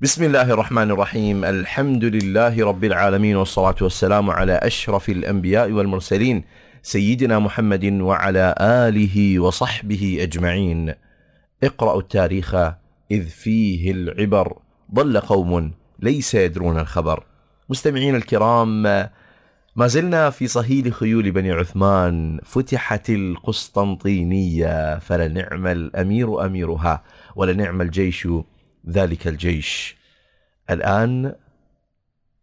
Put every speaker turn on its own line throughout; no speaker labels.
بسم الله الرحمن الرحيم الحمد لله رب العالمين والصلاة والسلام على أشرف الأنبياء والمرسلين سيدنا محمد وعلى آله وصحبه أجمعين اقرأوا التاريخ إذ فيه العبر ضل قوم ليس يدرون الخبر مستمعين الكرام ما زلنا في صهيل خيول بني عثمان فتحت القسطنطينية فلنعم الأمير أميرها ولنعم الجيش ذلك الجيش. الآن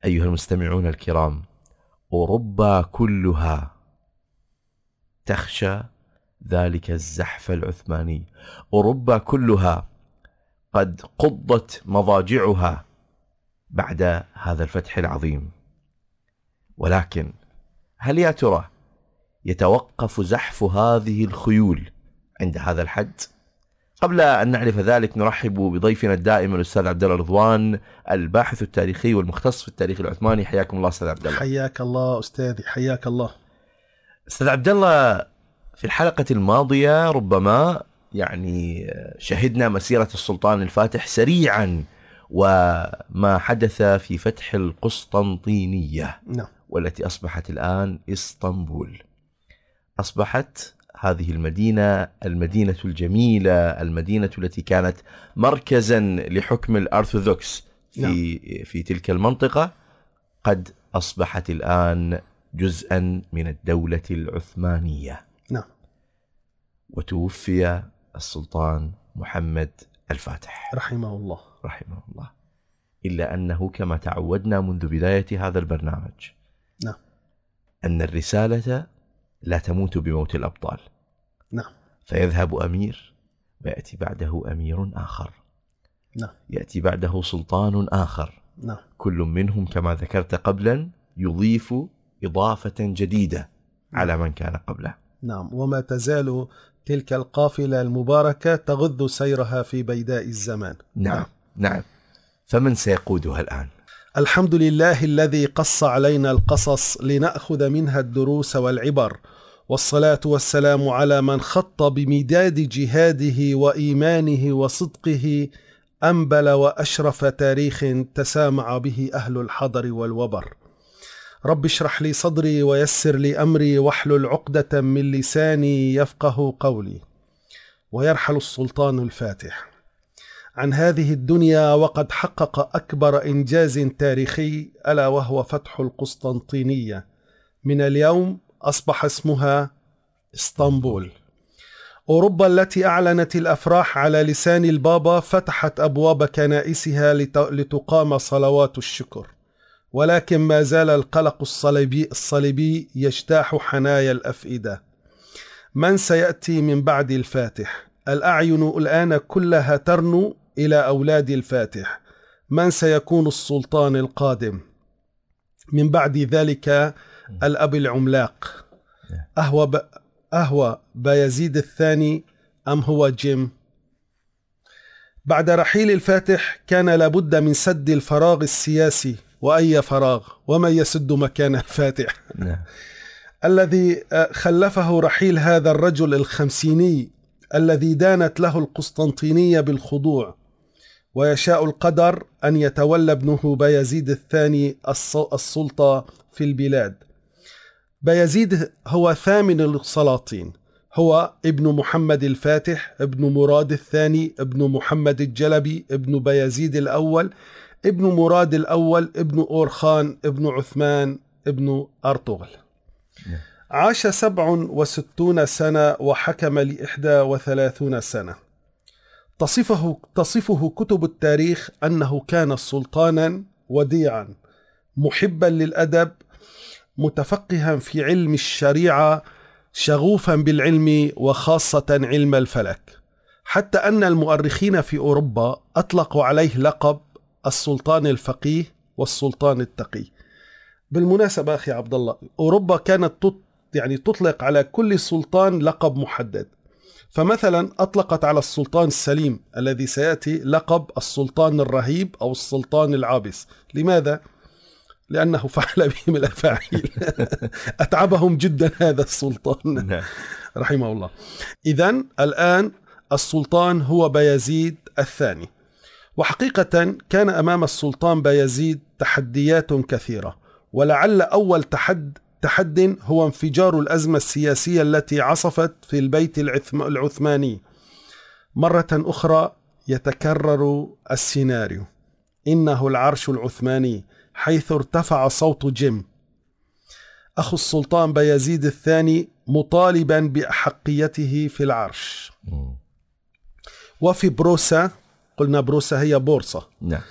أيها المستمعون الكرام أوروبا كلها تخشى ذلك الزحف العثماني. أوروبا كلها قد قضت مضاجعها بعد هذا الفتح العظيم. ولكن هل يا ترى يتوقف زحف هذه الخيول عند هذا الحد؟ قبل أن نعرف ذلك نرحب بضيفنا الدائم الأستاذ عبد الله رضوان الباحث التاريخي والمختص في التاريخ العثماني. حياكم الله أستاذ عبد الله.
حياك الله أستاذي حياك الله.
أستاذ عبد الله في الحلقة الماضية ربما يعني شهدنا مسيرة السلطان الفاتح سريعا وما حدث في فتح القسطنطينية
نعم.
والتي أصبحت الآن إسطنبول. أصبحت هذه المدينة المدينة الجميلة المدينة التي كانت مركزا لحكم الأرثوذكس في نعم. في تلك المنطقة قد أصبحت الآن جزءا من الدولة العثمانية.
نعم.
وتوفي السلطان محمد الفاتح.
رحمه الله.
رحمه الله. إلا أنه كما تعودنا منذ بداية هذا البرنامج
نعم.
أن الرسالة لا تموت بموت الأبطال.
نعم.
فيذهب أمير ويأتي بعده أمير آخر.
نعم.
يأتي بعده سلطان آخر.
نعم.
كل منهم كما ذكرت قبلا يضيف إضافة جديدة على من كان قبله.
نعم. وما تزال تلك القافلة المباركة تغذ سيرها في بيداء الزمان.
نعم. نعم. فمن سيقودها الآن؟
الحمد لله الذي قص علينا القصص لنأخذ منها الدروس والعبر. والصلاة والسلام على من خط بمداد جهاده وإيمانه وصدقه أنبل وأشرف تاريخ تسامع به أهل الحضر والوبر. رب اشرح لي صدري ويسر لي أمري واحلل عقدة من لساني يفقه قولي. ويرحل السلطان الفاتح. عن هذه الدنيا وقد حقق أكبر إنجاز تاريخي ألا وهو فتح القسطنطينية. من اليوم أصبح اسمها إسطنبول. أوروبا التي أعلنت الأفراح على لسان البابا فتحت أبواب كنائسها لتقام صلوات الشكر. ولكن ما زال القلق الصليبي الصليبي يجتاح حنايا الأفئدة. من سيأتي من بعد الفاتح؟ الأعين الآن كلها ترنو إلى أولاد الفاتح. من سيكون السلطان القادم؟ من بعد ذلك الأب العملاق. أهو ب... أهو بايزيد الثاني أم هو جيم؟ بعد رحيل الفاتح كان لابد من سد الفراغ السياسي وأي فراغ ومن يسد مكان الفاتح. الذي خلفه رحيل هذا الرجل الخمسيني الذي دانت له القسطنطينية بالخضوع ويشاء القدر أن يتولى ابنه بايزيد الثاني السلطة في البلاد. بايزيد هو ثامن السلاطين هو ابن محمد الفاتح ابن مراد الثاني ابن محمد الجلبي ابن بايزيد الأول ابن مراد الأول ابن أورخان ابن عثمان ابن أرطغرل. عاش سبع وستون سنة وحكم لإحدى وثلاثون سنة. تصفه, تصفه كتب التاريخ أنه كان سلطانا وديعا محبا للأدب متفقها في علم الشريعة شغوفا بالعلم وخاصة علم الفلك. حتى أن المؤرخين في أوروبا أطلقوا عليه لقب السلطان الفقيه والسلطان التقي. بالمناسبة أخي عبد الله أوروبا كانت تط يعني تطلق على كل سلطان لقب محدد. فمثلا أطلقت على السلطان السليم الذي سيأتي لقب السلطان الرهيب أو السلطان العابس. لماذا؟ لأنه فعل بهم الأفاعيل. أتعبهم جدا هذا السلطان.
نعم.
رحمه الله. إذا الآن السلطان هو بايزيد الثاني. وحقيقة كان أمام السلطان بايزيد تحديات كثيرة. ولعل أول تحد تحد هو انفجار الأزمة السياسية التي عصفت في البيت العثم- العثماني. مرة أخرى يتكرر السيناريو. إنه العرش العثماني. حيث ارتفع صوت جيم أخو السلطان بايزيد الثاني مطالبا بأحقيته في العرش. وفي بروسا قلنا بروسا هي بورصة
نعم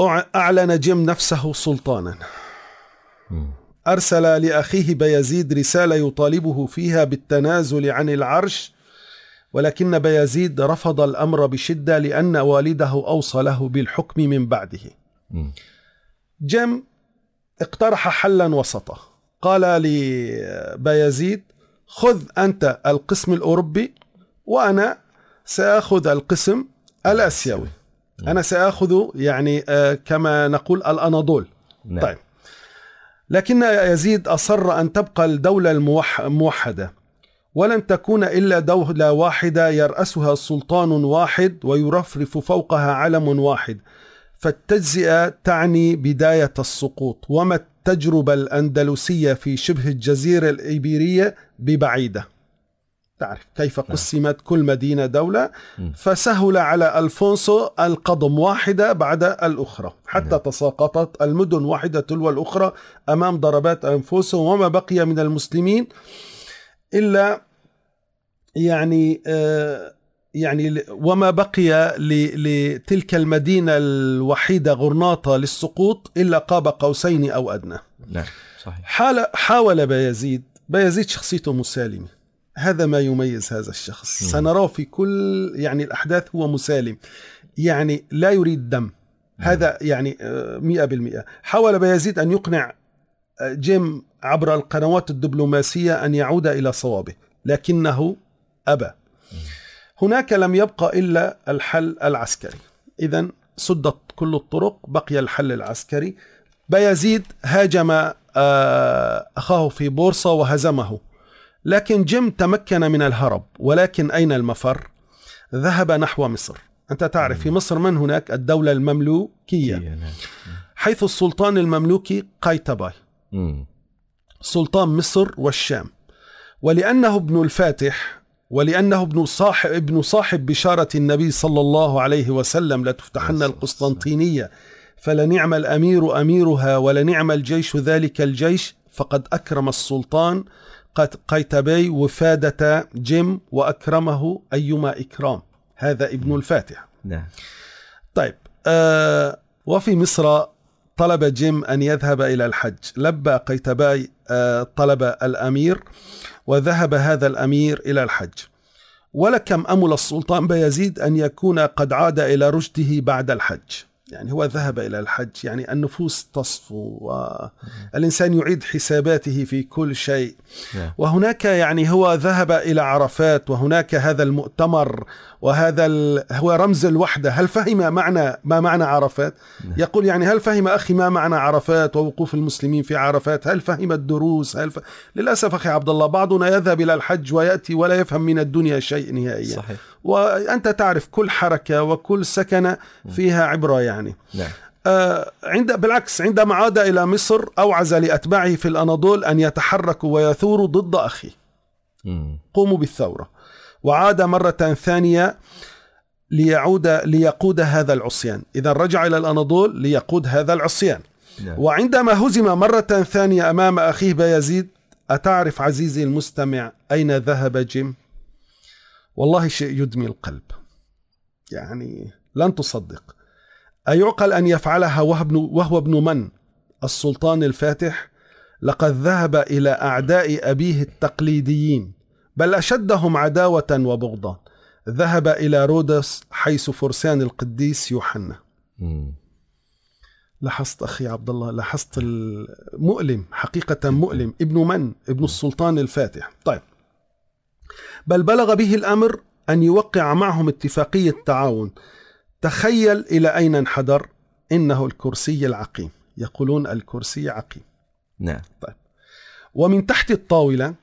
أع- أعلن جيم نفسه سلطانا. أرسل لأخيه بايزيد رسالة يطالبه فيها بالتنازل عن العرش ولكن بايزيد رفض الأمر بشدة لأن والده أوصى له بالحكم من بعده. جيم اقترح حلا وسطا قال لبايزيد خذ أنت القسم الأوروبي وأنا سأخذ القسم الآسيوي. أنا سأخذ يعني آه، كما نقول الأناضول.
نعم.
طيب. لكن يزيد أصر أن تبقى الدولة الموح- الموحدة ولن تكون إلا دولة واحدة يرأسها سلطان واحد ويرفرف فوقها علم واحد. فالتجزئة تعني بداية السقوط وما التجربة الأندلسية في شبه الجزيرة الإيبيرية ببعيدة تعرف كيف قسمت كل مدينة دولة. فسهل على ألفونسو القضم واحدة بعد الأخرى حتى
نعم.
تساقطت المدن واحدة تلو الأخرى أمام ضربات أنفسهم وما بقي من المسلمين إلا يعني آه يعني وما بقي لتلك المدينة الوحيدة غرناطة للسقوط إلا قاب قوسين أو أدنى.
نعم صحيح.
حال حاول بايزيد بايزيد شخصيته مسالمة. هذا ما يميز هذا الشخص.
مم.
سنراه في كل يعني الأحداث هو مسالم. يعني لا يريد دم. هذا يعني آه، مئة بالمئة. حاول بايزيد أن يقنع آه، جيم عبر القنوات الدبلوماسية أن يعود إلى صوابه. لكنه أبى. هناك لم يبقى إلا الحل العسكري. إذا سدت كل الطرق بقي الحل العسكري. بايزيد هاجم آه، أخاه في بورصة وهزمه. لكن جيم تمكن من الهرب ولكن أين المفر؟ ذهب نحو مصر. أنت تعرف في مصر من هناك؟ الدولة المملوكية.
نعم.
حيث السلطان المملوكي قايتباي. سلطان مصر والشام. ولأنه ابن الفاتح ولأنه ابن صاحب ابن صاحب بشارة النبي صلى الله عليه وسلم لتفتحن القسطنطينية. فلنعم الأمير أميرها ولنعم الجيش ذلك الجيش فقد أكرم السلطان قيتبي وفادة جيم وأكرمه أيما إكرام. هذا ابن الفاتح
نعم.
طيب آه وفي مصر طلب جيم أن يذهب إلى الحج. لبى قيتباي آه طلب الأمير وذهب هذا الأمير إلى الحج. ولكم أمل السلطان بايزيد أن يكون قد عاد إلى رشده بعد الحج. يعني هو ذهب إلى الحج يعني النفوس تصفو والإنسان يعيد حساباته في كل شيء.
نعم.
وهناك يعني هو ذهب إلى عرفات وهناك هذا المؤتمر وهذا. هو رمز الوحدة. هل فهم معنى ما معنى عرفات؟
نعم.
يقول يعني هل فهم أخي ما معنى عرفات ووقوف المسلمين في عرفات؟ هل فهم الدروس؟ هل ف... للأسف أخي عبد الله بعضنا يذهب إلى الحج ويأتي ولا يفهم من الدنيا شيء نهائيا.
صحيح.
وأنت تعرف كل حركة وكل سكنة فيها عبرة يعني.
نعم.
آه، عند بالعكس عندما عاد إلى مصر أوعز لأتباعه في الأناضول أن يتحركوا ويثوروا ضد أخيه. قوموا بالثورة. وعاد مرة ثانية ليعود ليقود هذا العصيان. إذا رجع إلى الأناضول ليقود هذا العصيان.
نعم.
وعندما هزم مرة ثانية أمام أخيه بايزيد أتعرف عزيزي المستمع أين ذهب جيم؟ والله شيء يدمي القلب. يعني لن تصدق. أيعقل أن يفعلها وهو ابن, من؟ السلطان الفاتح. لقد ذهب إلى أعداء أبيه التقليديين بل أشدهم عداوة وبغضا ذهب إلى رودس حيث فرسان القديس يوحنا. لاحظت أخي عبد الله لاحظت المؤلم حقيقة مؤلم. ابن من؟ ابن السلطان الفاتح. طيب. بل بلغ به الأمر أن يوقع معهم اتفاقية تعاون تخيل إلى أين انحدر. إنه الكرسي العقيم. يقولون الكرسي عقيم.
نعم.
ومن تحت الطاولة.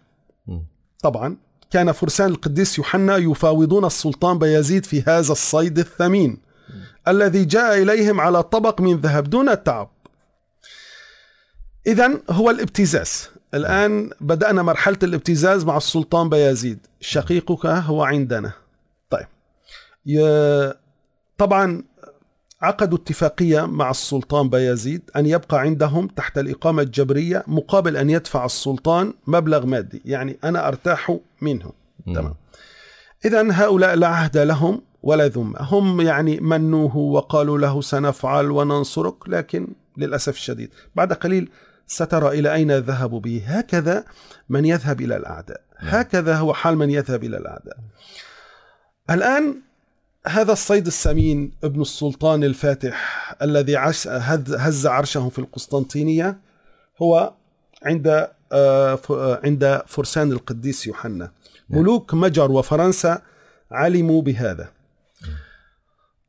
طبعا كان فرسان القديس يوحنا يفاوضون السلطان بايزيد في هذا الصيد الثمين الذي جاء إليهم على طبق من ذهب دون التعب. إذا هو الابتزاز. الآن بدأنا مرحلة الابتزاز مع السلطان بيازيد. شقيقك هو عندنا. طيب. طبعا عقدوا اتفاقية مع السلطان بايزيد أن يبقى عندهم تحت الإقامة الجبرية مقابل أن يدفع السلطان مبلغ مادي يعني أنا أرتاح منه. تمام. إذا هؤلاء لا عهد لهم ولا ذمة. هم يعني منوه وقالوا له سنفعل وننصرك لكن للأسف الشديد. بعد قليل سترى إلى أين ذهبوا به هكذا من يذهب إلى الأعداء. هكذا هو حال من يذهب إلى الأعداء. الآن هذا الصيد السمين ابن السلطان الفاتح الذي عش هز عرشه في القسطنطينية هو عند آه، آه، عند فرسان القديس يوحنا. ملوك مجر وفرنسا علموا بهذا.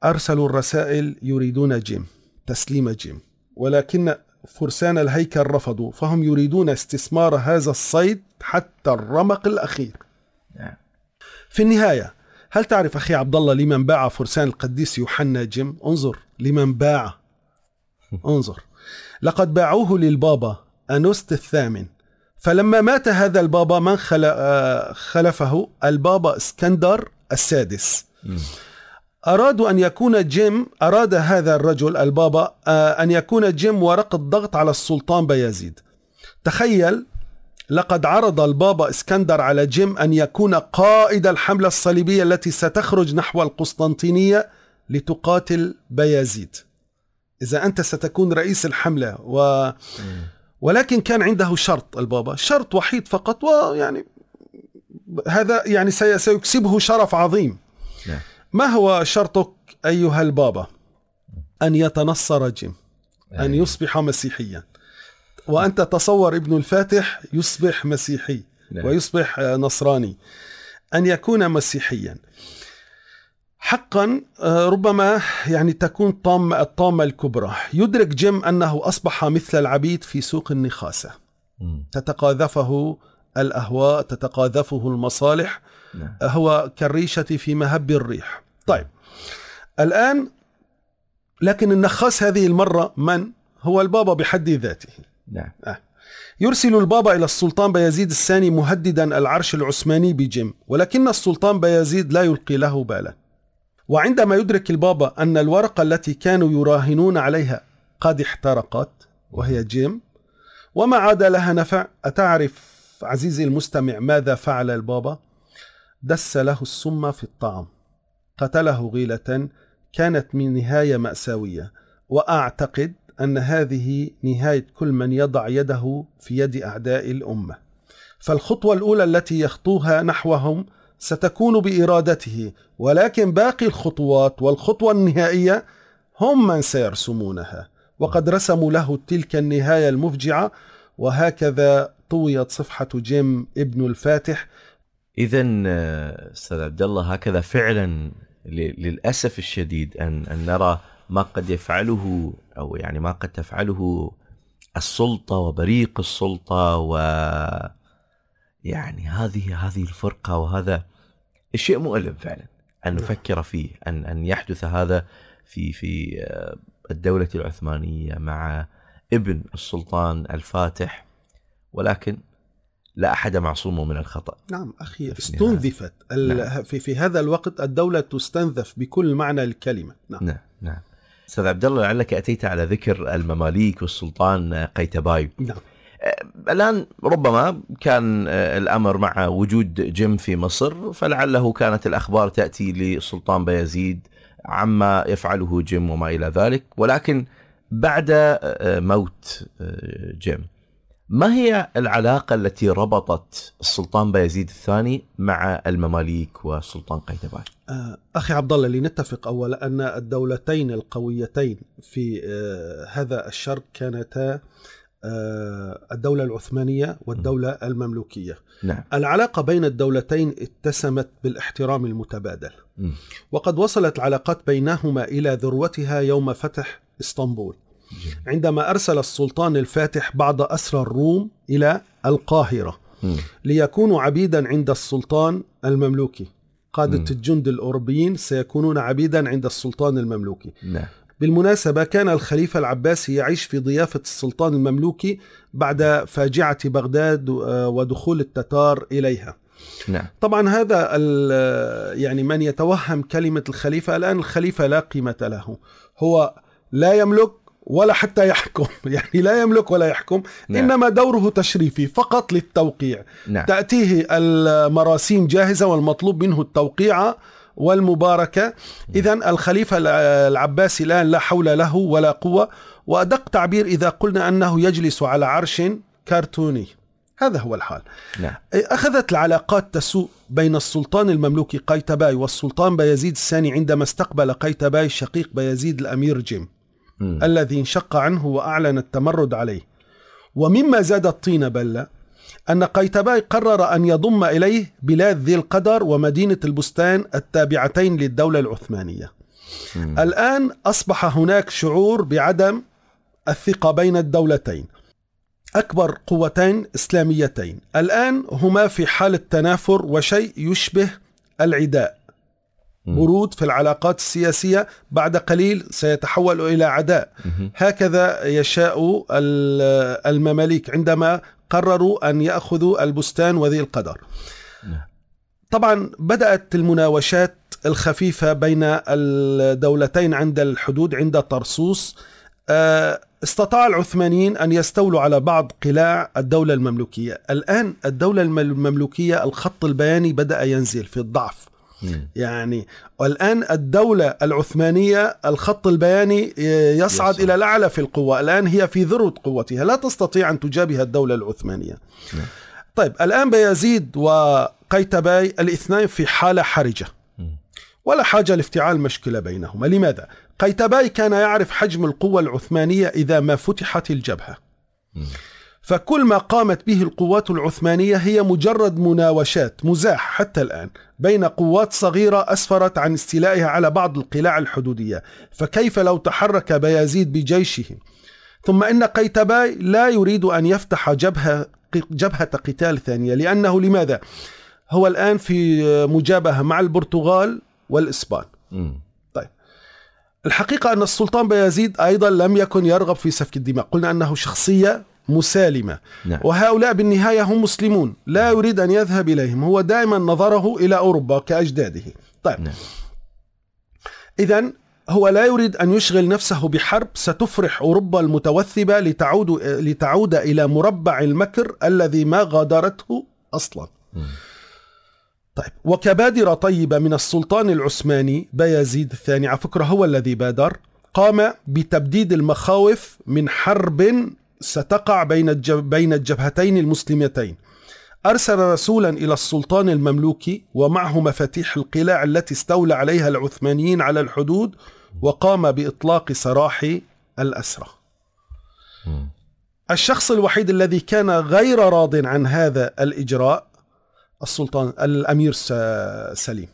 أرسلوا الرسائل يريدون جيم تسليم جيم ولكن فرسان الهيكل رفضوا فهم يريدون استثمار هذا الصيد حتى الرمق الأخير.
نعم.
في النهاية هل تعرف أخي عبد الله لمن باع فرسان القديس يوحنا جيم؟ انظر لمن باع. انظر. لقد باعوه للبابا إنوسنت الثامن. فلما مات هذا البابا من آه، خلفه؟ البابا إسكندر السادس. أرادوا أن يكون جيم أراد هذا الرجل البابا آه، أن يكون جيم ورقة ضغط على السلطان بايزيد. تخيل لقد عرض البابا إسكندر على جيم أن يكون قائد الحملة الصليبية التي ستخرج نحو القسطنطينية لتقاتل بايزيد إذا أنت ستكون رئيس الحملة و... ولكن كان عنده شرط البابا شرط وحيد فقط ويعني هذا يعني سي- سيكسبه شرف عظيم.
نعم.
ما هو شرطك أيها البابا؟ أن يتنصر جيم أن
أي.
يصبح مسيحيا. وأنت تصور ابن الفاتح يصبح مسيحي
نعم.
ويصبح نصراني. أن يكون مسيحيا. حقا آه، ربما يعني تكون طامة الطامة الكبرى. يدرك جيم أنه أصبح مثل العبيد في سوق النخاسة. تتقاذفه الأهواء تتقاذفه المصالح.
نعم.
هو كالريشة في مهب الريح. طيب. الآن لكن النخاس هذه المرة من؟ هو البابا بحد ذاته.
نعم.
يرسل البابا إلى السلطان بيزيد الثاني مهددا العرش العثماني بجيم ولكن السلطان بيزيد لا يلقي له بالا. وعندما يدرك البابا أن الورقة التي كانوا يراهنون عليها قد احترقت وهي جيم وما عاد لها نفع؟ أتعرف عزيزي المستمع ماذا فعل البابا؟ دس له السم في الطعام قتله غيلة كانت من نهاية مأساوية وأعتقد أن هذه نهاية كل من يضع يده في يد أعداء الأمة. فالخطوة الأولى التي يخطوها نحوهم ستكون بإرادته ولكن باقي الخطوات والخطوة النهائية هم من سيرسمونها. وقد رسموا له تلك النهاية المفجعة وهكذا طويت صفحة جيم ابن الفاتح
اذا آه، أستاذ عبد الله هكذا فعلا للأسف الشديد أن أن نرى ما قد يفعله أو يعني ما قد تفعله السلطة وبريق السلطة و يعني هذه هذه الفرقة وهذا الشيء مؤلم فعلا أن
نعم.
نفكر فيه أن أن يحدث هذا في في آه، الدولة العثمانية مع ابن السلطان الفاتح ولكن لا أحد معصوم من الخطأ.
نعم أخي. استنذفت.
نعم.
في, في هذا الوقت الدولة تستنذف بكل معنى الكلمة. نعم.
نعم نعم. أستاذ عبد الله لعلك أتيت على ذكر المماليك والسلطان قيتباي.
نعم.
الآن ربما كان آه، الأمر مع وجود جيم في مصر فلعله كانت الأخبار تأتي للسلطان بايزيد عما يفعله جيم وما إلى ذلك ولكن بعد آه، موت جيم ما هي العلاقة التي ربطت السلطان بايزيد الثاني مع المماليك والسلطان قيتباي؟
آه، أخي عبد الله لنتفق أولا أن الدولتين القويتين في آه، هذا الشرق كانتا آه، الدولة العثمانية والدولة المملوكية
نعم
العلاقة بين الدولتين اتسمت بالاحترام المتبادل
مم.
وقد وصلت العلاقات بينهما إلى ذروتها يوم فتح
إسطنبول.
عندما أرسل السلطان الفاتح بعض أسرى الروم إلى القاهرة. ليكونوا عبيدا عند السلطان المملوكي. قادة. الجند الأوروبيين سيكونون عبيدا عند السلطان المملوكي.
نعم.
بالمناسبة كان الخليفة العباسي يعيش في ضيافة السلطان المملوكي بعد فاجعة بغداد آه، ودخول التتار إليها.
نعم.
طبعا هذا ال- يعني من يتوهم كلمة الخليفة الآن الخليفة لا قيمة له. هو لا يملك ولا حتى يحكم. يعني لا يملك ولا يحكم
نعم.
إنما دوره تشريفي فقط للتوقيع.
نعم.
تأتيه المراسيم جاهزة والمطلوب منه التوقيع والمباركة. إذا الخليفة العباسي الآن لا حول له ولا قوة. وأدق تعبير إذا قلنا أنه يجلس على عرش كرتوني. هذا هو الحال.
نعم.
أخذت العلاقات تسوء بين السلطان المملوكي قيتباي والسلطان بايزيد الثاني عندما استقبل قيتباي شقيق بايزيد الأمير جيم.
مم.
الذي انشق عنه وأعلن التمرد عليه ومما زاد الطين بلة أن قيتباي قرر أن يضم إليه بلاد ذي القدر ومدينة البستان التابعتين للدولة العثمانية
مم.
الآن أصبح هناك شعور بعدم الثقة بين الدولتين أكبر قوتين إسلاميتين الآن هما في حالة تنافر وشيء يشبه العداء. برود في العلاقات السياسية بعد قليل سيتحول إلى عداء. هكذا يشاء ال- المماليك عندما قرروا أن يأخذوا البستان وذي القدر
نعم.
طبعا بدأت المناوشات الخفيفة بين الدولتين عند الحدود عند طرسوس آه، استطاع العثمانيين أن يستولوا على بعض قلاع الدولة المملوكية الآن الدولة الم- المملوكية الخط البياني بدأ ينزل في الضعف. يعني والآن الدولة العثمانية الخط البياني يصعد
يصعد.
إلى الأعلى في القوة الآن هي في ذروة قوتها لا تستطيع أن تجابه الدولة العثمانية
نعم.
طيب الآن بيزيد وقيتباي الاثنين في حالة حرجة. ولا حاجة لافتعال مشكلة بينهما لماذا؟ قيتباي كان يعرف حجم القوة العثمانية إذا ما فتحت الجبهة
مم.
فكل ما قامت به القوات العثمانية هي مجرد مناوشات مزاح حتى الآن. بين قوات صغيرة أسفرت عن استيلائها على بعض القلاع الحدودية. فكيف لو تحرك بيازيد بجيشه؟ ثم إن قيتباي لا يريد أن يفتح جبهة جبهة قتال ثانية. لأنه لماذا؟ هو الآن في مجابهة مع البرتغال والإسبان.
مم.
الحقيقة أن السلطان بايزيد أيضا لم يكن يرغب في سفك الدماء. قلنا أنه شخصية مسالمة.
نعم.
وهؤلاء بالنهاية هم مسلمون. لا يريد أن يذهب إليهم. هو دائما نظره إلى أوروبا كأجداده. طيب.
نعم.
إذا هو لا يريد أن يشغل نفسه بحرب. ستفرح أوروبا المتوثبة لتعود, لتعود إلى مربع المكر الذي ما غادرته أصلا. طيب. وكبادرة طيبة من السلطان العثماني بايزيد الثاني. على فكرة هو الذي بادر. قام بتبديد المخاوف من حرب ستقع بين بين الجبهتين المسلمتين أرسل رسولا إلى السلطان المملوكي ومعه مفاتيح القلاع التي استولى عليها العثمانيين على الحدود وقام بإطلاق سراح الأسرى. الشخص الوحيد الذي كان غير راض عن هذا الإجراء السلطان الأمير سليم.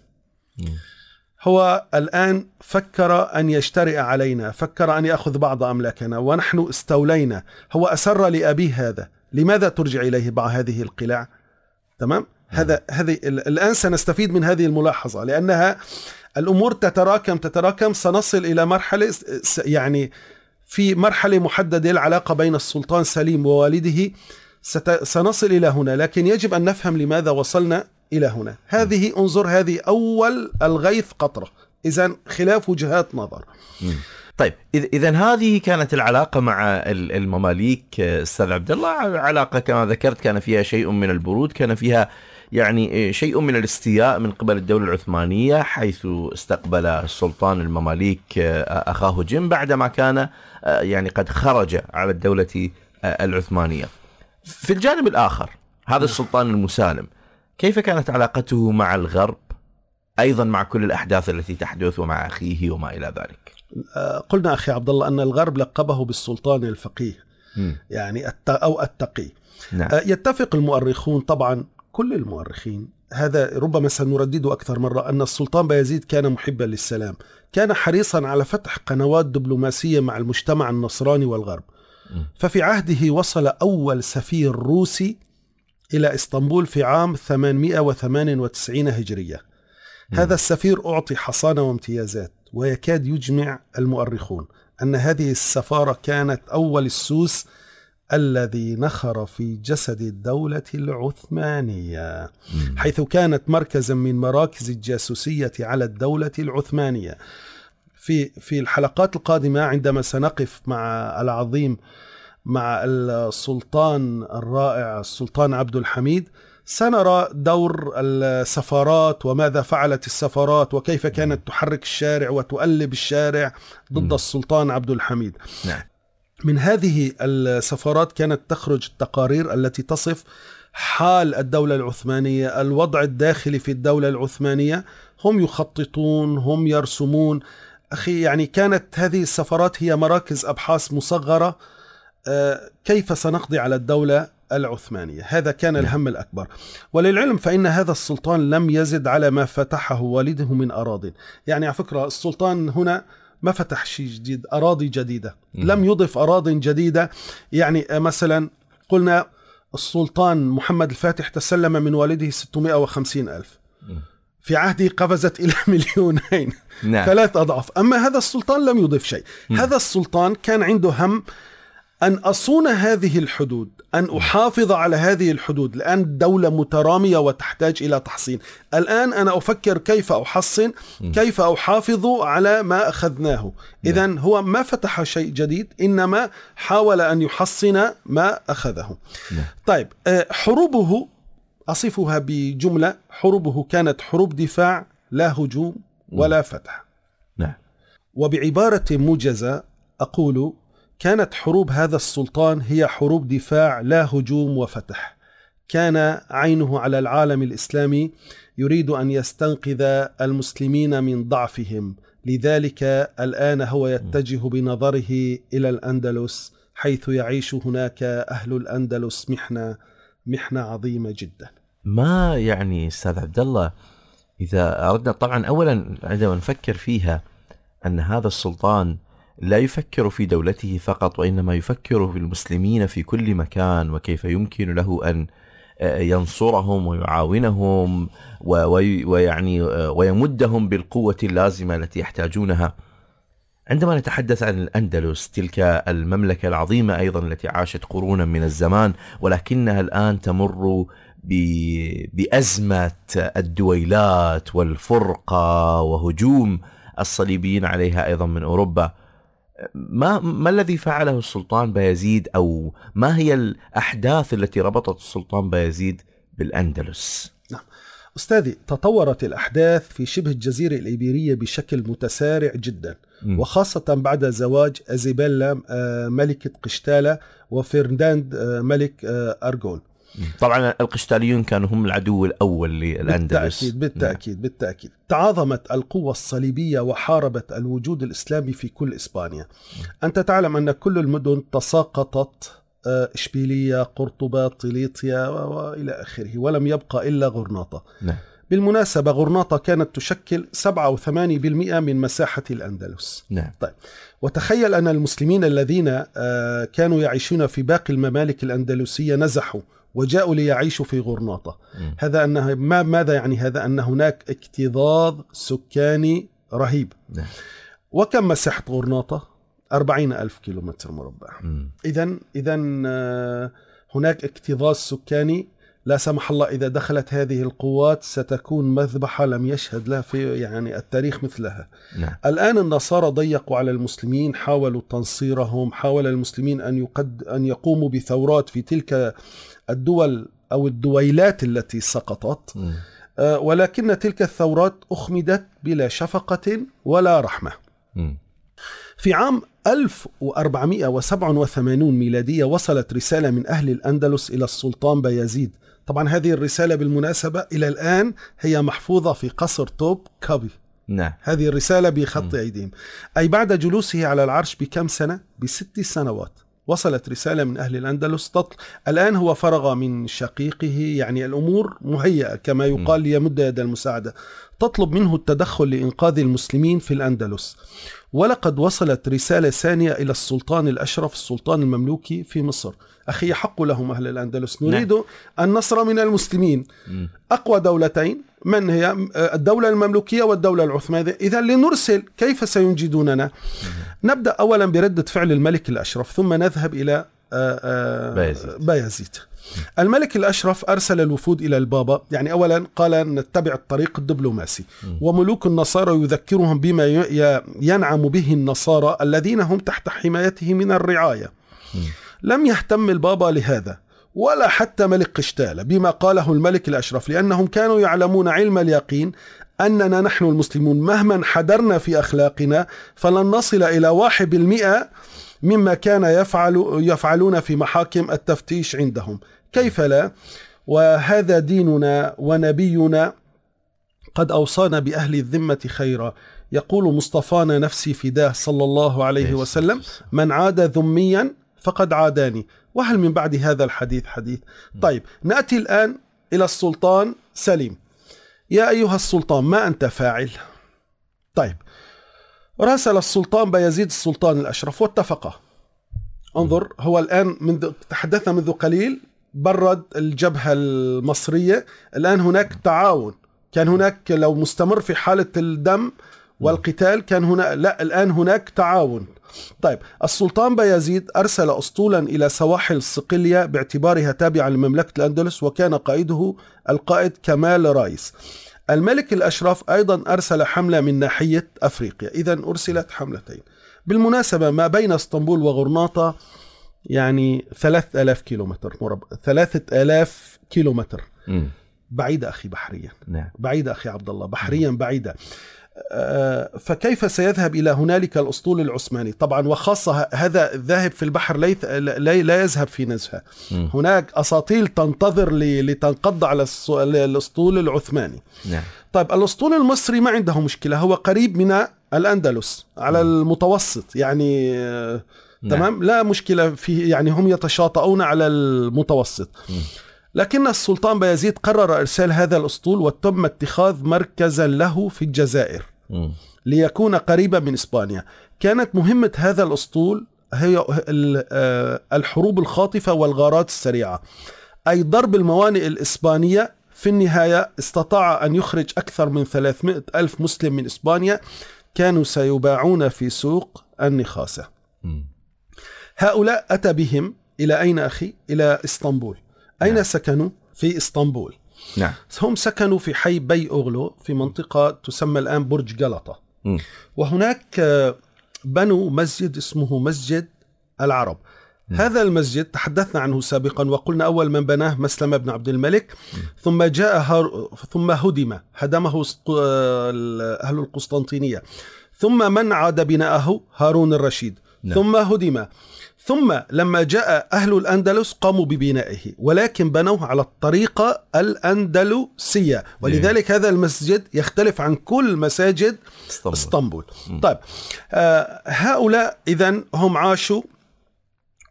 هو الآن فكر أن يجترئ علينا فكر أن يأخذ بعض أملاكنا ونحن استولينا. هو أسر لأبيه هذا. لماذا ترجع إليه بعض هذه القلاع تمام؟ هذا هذه ال- الآن سنستفيد من هذه الملاحظة لأنها الأمور تتراكم تتراكم. سنصل إلى مرحلة يعني في مرحلة محددة العلاقة بين السلطان سليم ووالده. سنصل إلى هنا لكن يجب أن نفهم لماذا وصلنا إلى هنا. هذه انظر هذه أول الغيث قطرة. إذا خلاف وجهات نظر.
مم. طيب اذا هذه كانت العلاقة مع ال- المماليك آه، أستاذ عبد الله. علاقة كما ذكرت كان فيها شيء من البرود كان فيها يعني آه، شيء من الاستياء من قبل الدولة العثمانية حيث استقبل السلطان المماليك آه، أخاه جيم بعدما كان يعني قد خرج على الدولة العثمانية. في الجانب الآخر هذا السلطان المسالم كيف كانت علاقته مع الغرب أيضا مع كل الأحداث التي تحدث ومع أخيه وما إلى ذلك.
آه، قلنا أخي عبد الله أن الغرب لقبه بالسلطان الفقيه
مم.
يعني الت- أو التقي
نعم
آه، يتفق المؤرخون طبعا كل المؤرخين هذا ربما سنردده أكثر مرة أن السلطان بايزيد كان محبا للسلام كان حريصا على فتح قنوات دبلوماسية مع المجتمع النصراني والغرب. ففي عهده وصل أول سفير روسي إلى إسطنبول في عام 898 هجرية. هذا السفير أعطي حصانة وامتيازات ويكاد يجمع المؤرخون أن هذه السفارة كانت أول السوس الذي نخر في جسد الدولة العثمانية. حيث كانت مركزا من مراكز الجاسوسية على الدولة العثمانية. في في الحلقات القادمة عندما سنقف مع العظيم مع السلطان الرائع السلطان عبد الحميد سنرى دور السفارات وماذا فعلت السفارات وكيف كانت تحرك الشارع وتؤلب الشارع ضد
مم.
السلطان عبد الحميد.
نعم.
من هذه السفارات كانت تخرج التقارير التي تصف حال الدولة العثمانية الوضع الداخلي في الدولة العثمانية. هم يخططون هم يرسمون. أخي يعني كانت هذه السفارات هي مراكز أبحاث مصغرة كيف سنقضي على الدولة العثمانية؟ هذا كان
نعم.
الهم الأكبر. وللعلم فإن هذا السلطان لم يزد على ما فتحه والده من أراضٍ يعني على فكرة السلطان هنا ما فتح شيء جديد أراضي جديدة.
مم.
لم يضف أراضي جديدة. يعني آه، مثلا قلنا السلطان محمد الفاتح تسلم من والده 650 ألف.
مم.
في عهده قفزت إلى مليونين.
نعم.
ثلاث أضعاف. أما هذا السلطان لم يضف شيء. هذا السلطان كان عنده هم أن أصون هذه الحدود أن أحافظ على هذه الحدود لأن الدولة مترامية وتحتاج إلى تحصين. الآن أنا أفكر كيف أحصن. كيف أحافظ على ما أخذناه. إذا هو ما فتح شيء جديد إنما حاول أن يحصن ما أخذه.
نعم.
طيب آه، حروبه أصفها بجملة حروبه كانت حروب دفاع لا هجوم ولا فتح.
نعم.
وبعبارة موجزة أقول كانت حروب هذا السلطان هي حروب دفاع لا هجوم وفتح. كان عينه على العالم الإسلامي يريد أن يستنقذ المسلمين من ضعفهم. لذلك الآن هو يتجه بنظره إلى الأندلس حيث يعيش هناك أهل الأندلس محنة محنة عظيمة جدا.
ما يعني أستاذ عبد الله إذا أردنا طبعا اولا عندما نفكر فيها أن هذا السلطان لا يفكر في دولته فقط وإنما يفكر في المسلمين في كل مكان وكيف يمكن له أن آه، ينصرهم ويعاونهم ويعني آه، ويمدهم بالقوة اللازمة التي يحتاجونها. عندما نتحدث عن الأندلس تلك المملكة العظيمة أيضا التي عاشت قرونا من الزمان ولكنها الآن تمر بأزمة الدويلات والفرقة وهجوم الصليبيين عليها أيضا من أوروبا. ما ما الذي فعله السلطان بايزيد أو ما هي الأحداث التي ربطت السلطان بايزيد بالأندلس؟
أستاذي تطورت الأحداث في شبه الجزيرة الإيبيرية بشكل متسارع جدا
مم.
وخاصة بعد زواج أزيبيلا آه، ملكة قشتالة وفرناند آه، ملك آه، أرغون
طبعا القشتاليون كانوا هم العدو الأول للأندلس.
بالتأكيد بالتأكيد بالتأكيد. تعاظمت القوة الصليبية وحاربت الوجود الإسلامي في كل إسبانيا. أنت تعلم أن كل المدن تساقطت آه، إشبيلية قرطبة طليطيا و- وإلى آخره ولم يبقى إلا غرناطة.
نعم.
بالمناسبة غرناطة كانت تشكل 7 أو 8% من مساحة الأندلس.
نعم.
وتخيل أن المسلمين الذين آه، كانوا يعيشون في باقي الممالك الأندلسية نزحوا وجاءوا ليعيشوا في غرناطة. هذا أنه ما ماذا يعني هذا أن هناك اكتظاظ سكاني رهيب. وكم مساحة غرناطة؟ أربعين ألف كيلومتر مربع. إذا إذا آه، هناك اكتظاظ سكاني لا سمح الله إذا دخلت هذه القوات ستكون مذبحة لم يشهد لها في يعني التاريخ مثلها.
نعم.
الآن النصارى ضيقوا على المسلمين حاولوا تنصيرهم حاول المسلمين أن يقد أن يقوموا بثورات في تلك الدول أو الدويلات التي سقطت.
مم.
آه، ولكن تلك الثورات أخمدت بلا شفقة ولا رحمة. في عام 1487 ميلادية وصلت رسالة من أهل الأندلس إلى السلطان بايزيد طبعا هذه الرسالة بالمناسبة إلى الآن هي محفوظة في قصر توب كابي
نعم.
هذه الرسالة بخط أيديهم. أي بعد جلوسه على العرش بكم سنة؟ بست سنوات. وصلت رسالة من أهل الأندلس. تطل... الآن هو فرغ من شقيقه. يعني الأمور مهيئة كما يقال ليمد يد المساعدة. تطلب منه التدخل لإنقاذ المسلمين في الأندلس. ولقد وصلت رسالة ثانية إلى السلطان الأشرف السلطان المملوكي في مصر. أخي يحق لهم أهل الأندلس. نريد نعم. النصر من المسلمين. م. أقوى دولتين من هي؟ الدولة المملوكية والدولة العثمانية. إذا لنرسل كيف سينجدوننا. نبدأ أولا بردة فعل الملك الأشرف ثم نذهب إلى آه، آه،
بايزيد,
بايزيد. الملك الأشرف أرسل الوفود إلى البابا يعني أولا قال نتبع الطريق الدبلوماسي. وملوك النصارى يذكرهم بما ينعم به النصارى الذين هم تحت حمايته من الرعاية. لم يهتم البابا لهذا ولا حتى ملك قشتالة بما قاله الملك الأشرف لأنهم كانوا يعلمون علم اليقين أننا نحن المسلمون. مهما حدرنا في أخلاقنا فلن نصل إلى واحد بالمئة مما كان يفعل يفعلون في محاكم التفتيش عندهم. كيف لا؟ وهذا ديننا ونبينا قد أوصانا بأهل الذمة خيرا. يقول مصطفانا نفسي فداه صلى الله عليه وسلم من عاد ذميا فقد عاداني. وهل من بعد هذا الحديث؟ حديث. طيب نأتي الآن إلى السلطان سليم. يا أيها السلطان ما أنت فاعل؟ طيب راسل السلطان بيزيد السلطان الأشرف واتفقا. انظر هو الآن منذ تحدثنا منذ قليل برد الجبهة المصرية. الآن هناك تعاون. كان هناك لو مستمر في حالة الدم والقتال كان هنا لا الآن هناك تعاون. طيب السلطان بايزيد أرسل أسطولا إلى سواحل صقلية باعتبارها تابعة لمملكة الأندلس وكان قائده القائد كمال رايس. الملك الأشرف أيضا أرسل حملة من ناحية أفريقيا. إذا أرسلت حملتين. بالمناسبة ما بين إسطنبول وغرناطة يعني ثلاث آلاف كيلومتر مربع ثلاثة آلاف كيلومتر. بعيدة أخي بحريا.
نعم.
بعيدة أخي عبد الله بحريا بعيدة. فكيف سيذهب إلى هنالك الأسطول العثماني؟ طبعا وخاصة هذا الذاهب في البحر ليث لا, يذهب في نزهة. هناك أساطيل تنتظر لتنقض على الاسطول العثماني.
نعم.
طيب الأسطول المصري ما عنده مشكلة هو قريب من الأندلس على المتوسط يعني آه، نعم. تمام؟ لا مشكلة فيه يعني هم يتشاطؤون على المتوسط. لكن السلطان بايزيد قرر إرسال هذا الأسطول وتم اتخاذ مركزا له في الجزائر ليكون قريبا من إسبانيا. كانت مهمة هذا الأسطول هي آه، الحروب الخاطفة والغارات السريعة. أي ضرب الموانئ الإسبانية في النهاية استطاع أن يخرج أكثر من 300 ألف مسلم من إسبانيا. كانوا سيباعون في سوق النخاسة. هؤلاء أتى بهم إلى أين أخي؟ إلى إسطنبول. أين نعم. سكنوا؟ في إسطنبول
نعم
هم سكنوا في حي بي أغلو في منطقة تسمى الآن برج جلطة م. وهناك آه، بنوا مسجد اسمه مسجد العرب م. هذا المسجد تحدثنا عنه سابقا وقلنا أول من بناه مسلم بن عبد الملك م. ثم جاء هار... ثم هدم هدمه آه، أهل القسطنطينية ثم من عاد بناءه هارون الرشيد نعم. ثم هدم. ثم لما جاء أهل الأندلس قاموا ببنائه ولكن بنوه على الطريقة الأندلسية. ولذلك هذا المسجد يختلف عن كل مساجد إسطنبول, إسطنبول. طيب آه هؤلاء إذا هم عاشوا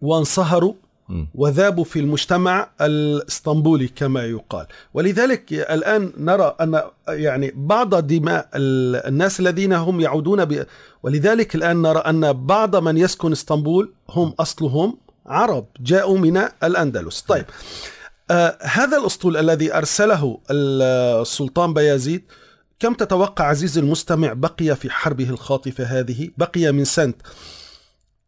وانصهروا وذابوا في المجتمع الاسطنبولي كما يقال. ولذلك الآن نرى أن يعني بعض دماء الناس الذين هم يعودون ب... ولذلك الآن نرى أن بعض من يسكن اسطنبول هم أصلهم عرب جاءوا من الأندلس. طيب آه هذا الأسطول الذي أرسله السلطان بايزيد كم تتوقع عزيزي المستمع بقي في حربه الخاطفة هذه؟ بقي من سنة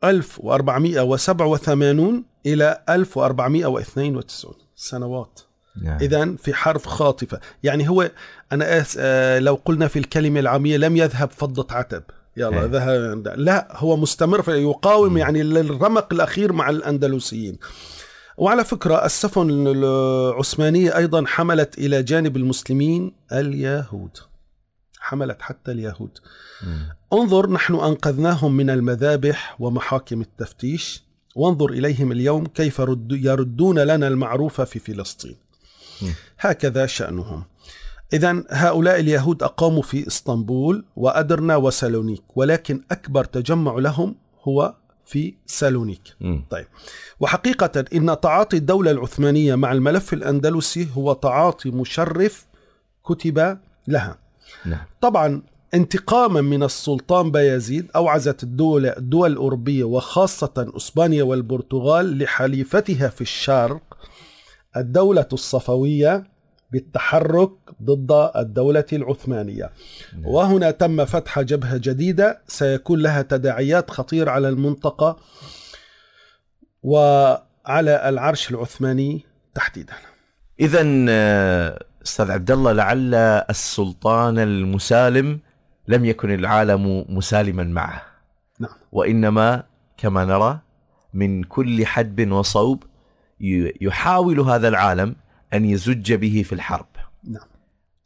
1487 إلى 1492 سنوات.
نعم.
إذا في حرب خاطفة. يعني هو أنا أس... آه لو قلنا في الكلمة العامية لم يذهب فضة عتب. يلا إيه. ذهب. لا هو مستمر في يقاوم م. يعني الرمق الأخير مع الأندلسيين. وعلى فكرة السفن العثمانية أيضا حملت إلى جانب المسلمين اليهود. حملت حتى اليهود. انظر نحن أنقذناهم من المذابح ومحاكم التفتيش. وانظر إليهم اليوم كيف يردون لنا المعروف في فلسطين. هكذا شأنهم. إذا هؤلاء اليهود أقاموا في إسطنبول وأدرنا وسالونيك ولكن أكبر تجمع لهم هو في سالونيك. طيب. وحقيقة إن تعاطي الدولة العثمانية مع الملف الأندلسي هو تعاطي مشرف كتب لها.
نعم.
طبعا انتقاما من السلطان بايزيد أوعزت الدول, الدول الأوروبية وخاصة أسبانيا والبرتغال لحليفتها في الشرق الدولة الصفوية بالتحرك ضد الدولة العثمانية
نعم.
وهنا تم فتح جبهة جديدة سيكون لها تداعيات خطيرة على المنطقة وعلى العرش العثماني تحديدا
اذا آه، أستاذ عبد الله لعل السلطان المسالم لم يكن العالم مسالما معه.
نعم.
وإنما كما نرى من كل حدب وصوب يحاول هذا العالم أن يزج به في الحرب.
نعم.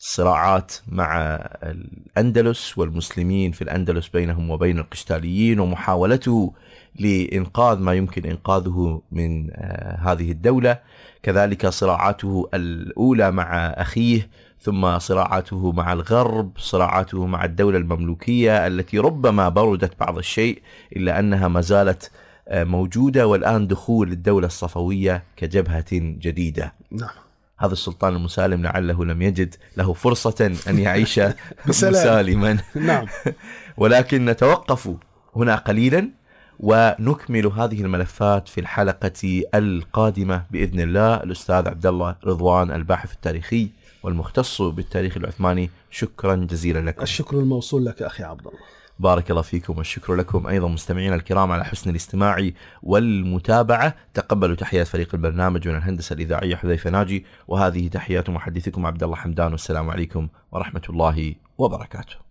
صراعات مع الأندلس والمسلمين في الأندلس بينهم وبين القشتاليين ومحاولته لإنقاذ ما يمكن إنقاذه من آه، هذه الدولة. كذلك صراعاته الأولى مع أخيه ثم صراعاته مع الغرب صراعاته مع الدولة المملوكية التي ربما بردت بعض الشيء إلا أنها ما زالت آه، موجودة والآن دخول الدولة الصفوية كجبهة جديدة.
نعم.
هذا السلطان المسالم لعله لم يجد له فرصة أن يعيش. مسالما.
نعم.
ولكن نتوقف هنا قليلا ونكمل هذه الملفات في الحلقة القادمة بإذن الله. الأستاذ عبد الله رضوان الباحث التاريخي. والمختص بالتاريخ العثماني شكرا جزيلا لكم.
الشكر الموصول لك أخي عبد الله.
بارك الله فيكم والشكر لكم. أيضا مستمعينا الكرام على حسن الاستماع والمتابعة. تقبلوا تحيات فريق البرنامج من الهندسة الإذاعية حذيفة ناجي. وهذه تحيات محدثكم عبد الله حمدان. والسلام عليكم ورحمة الله وبركاته.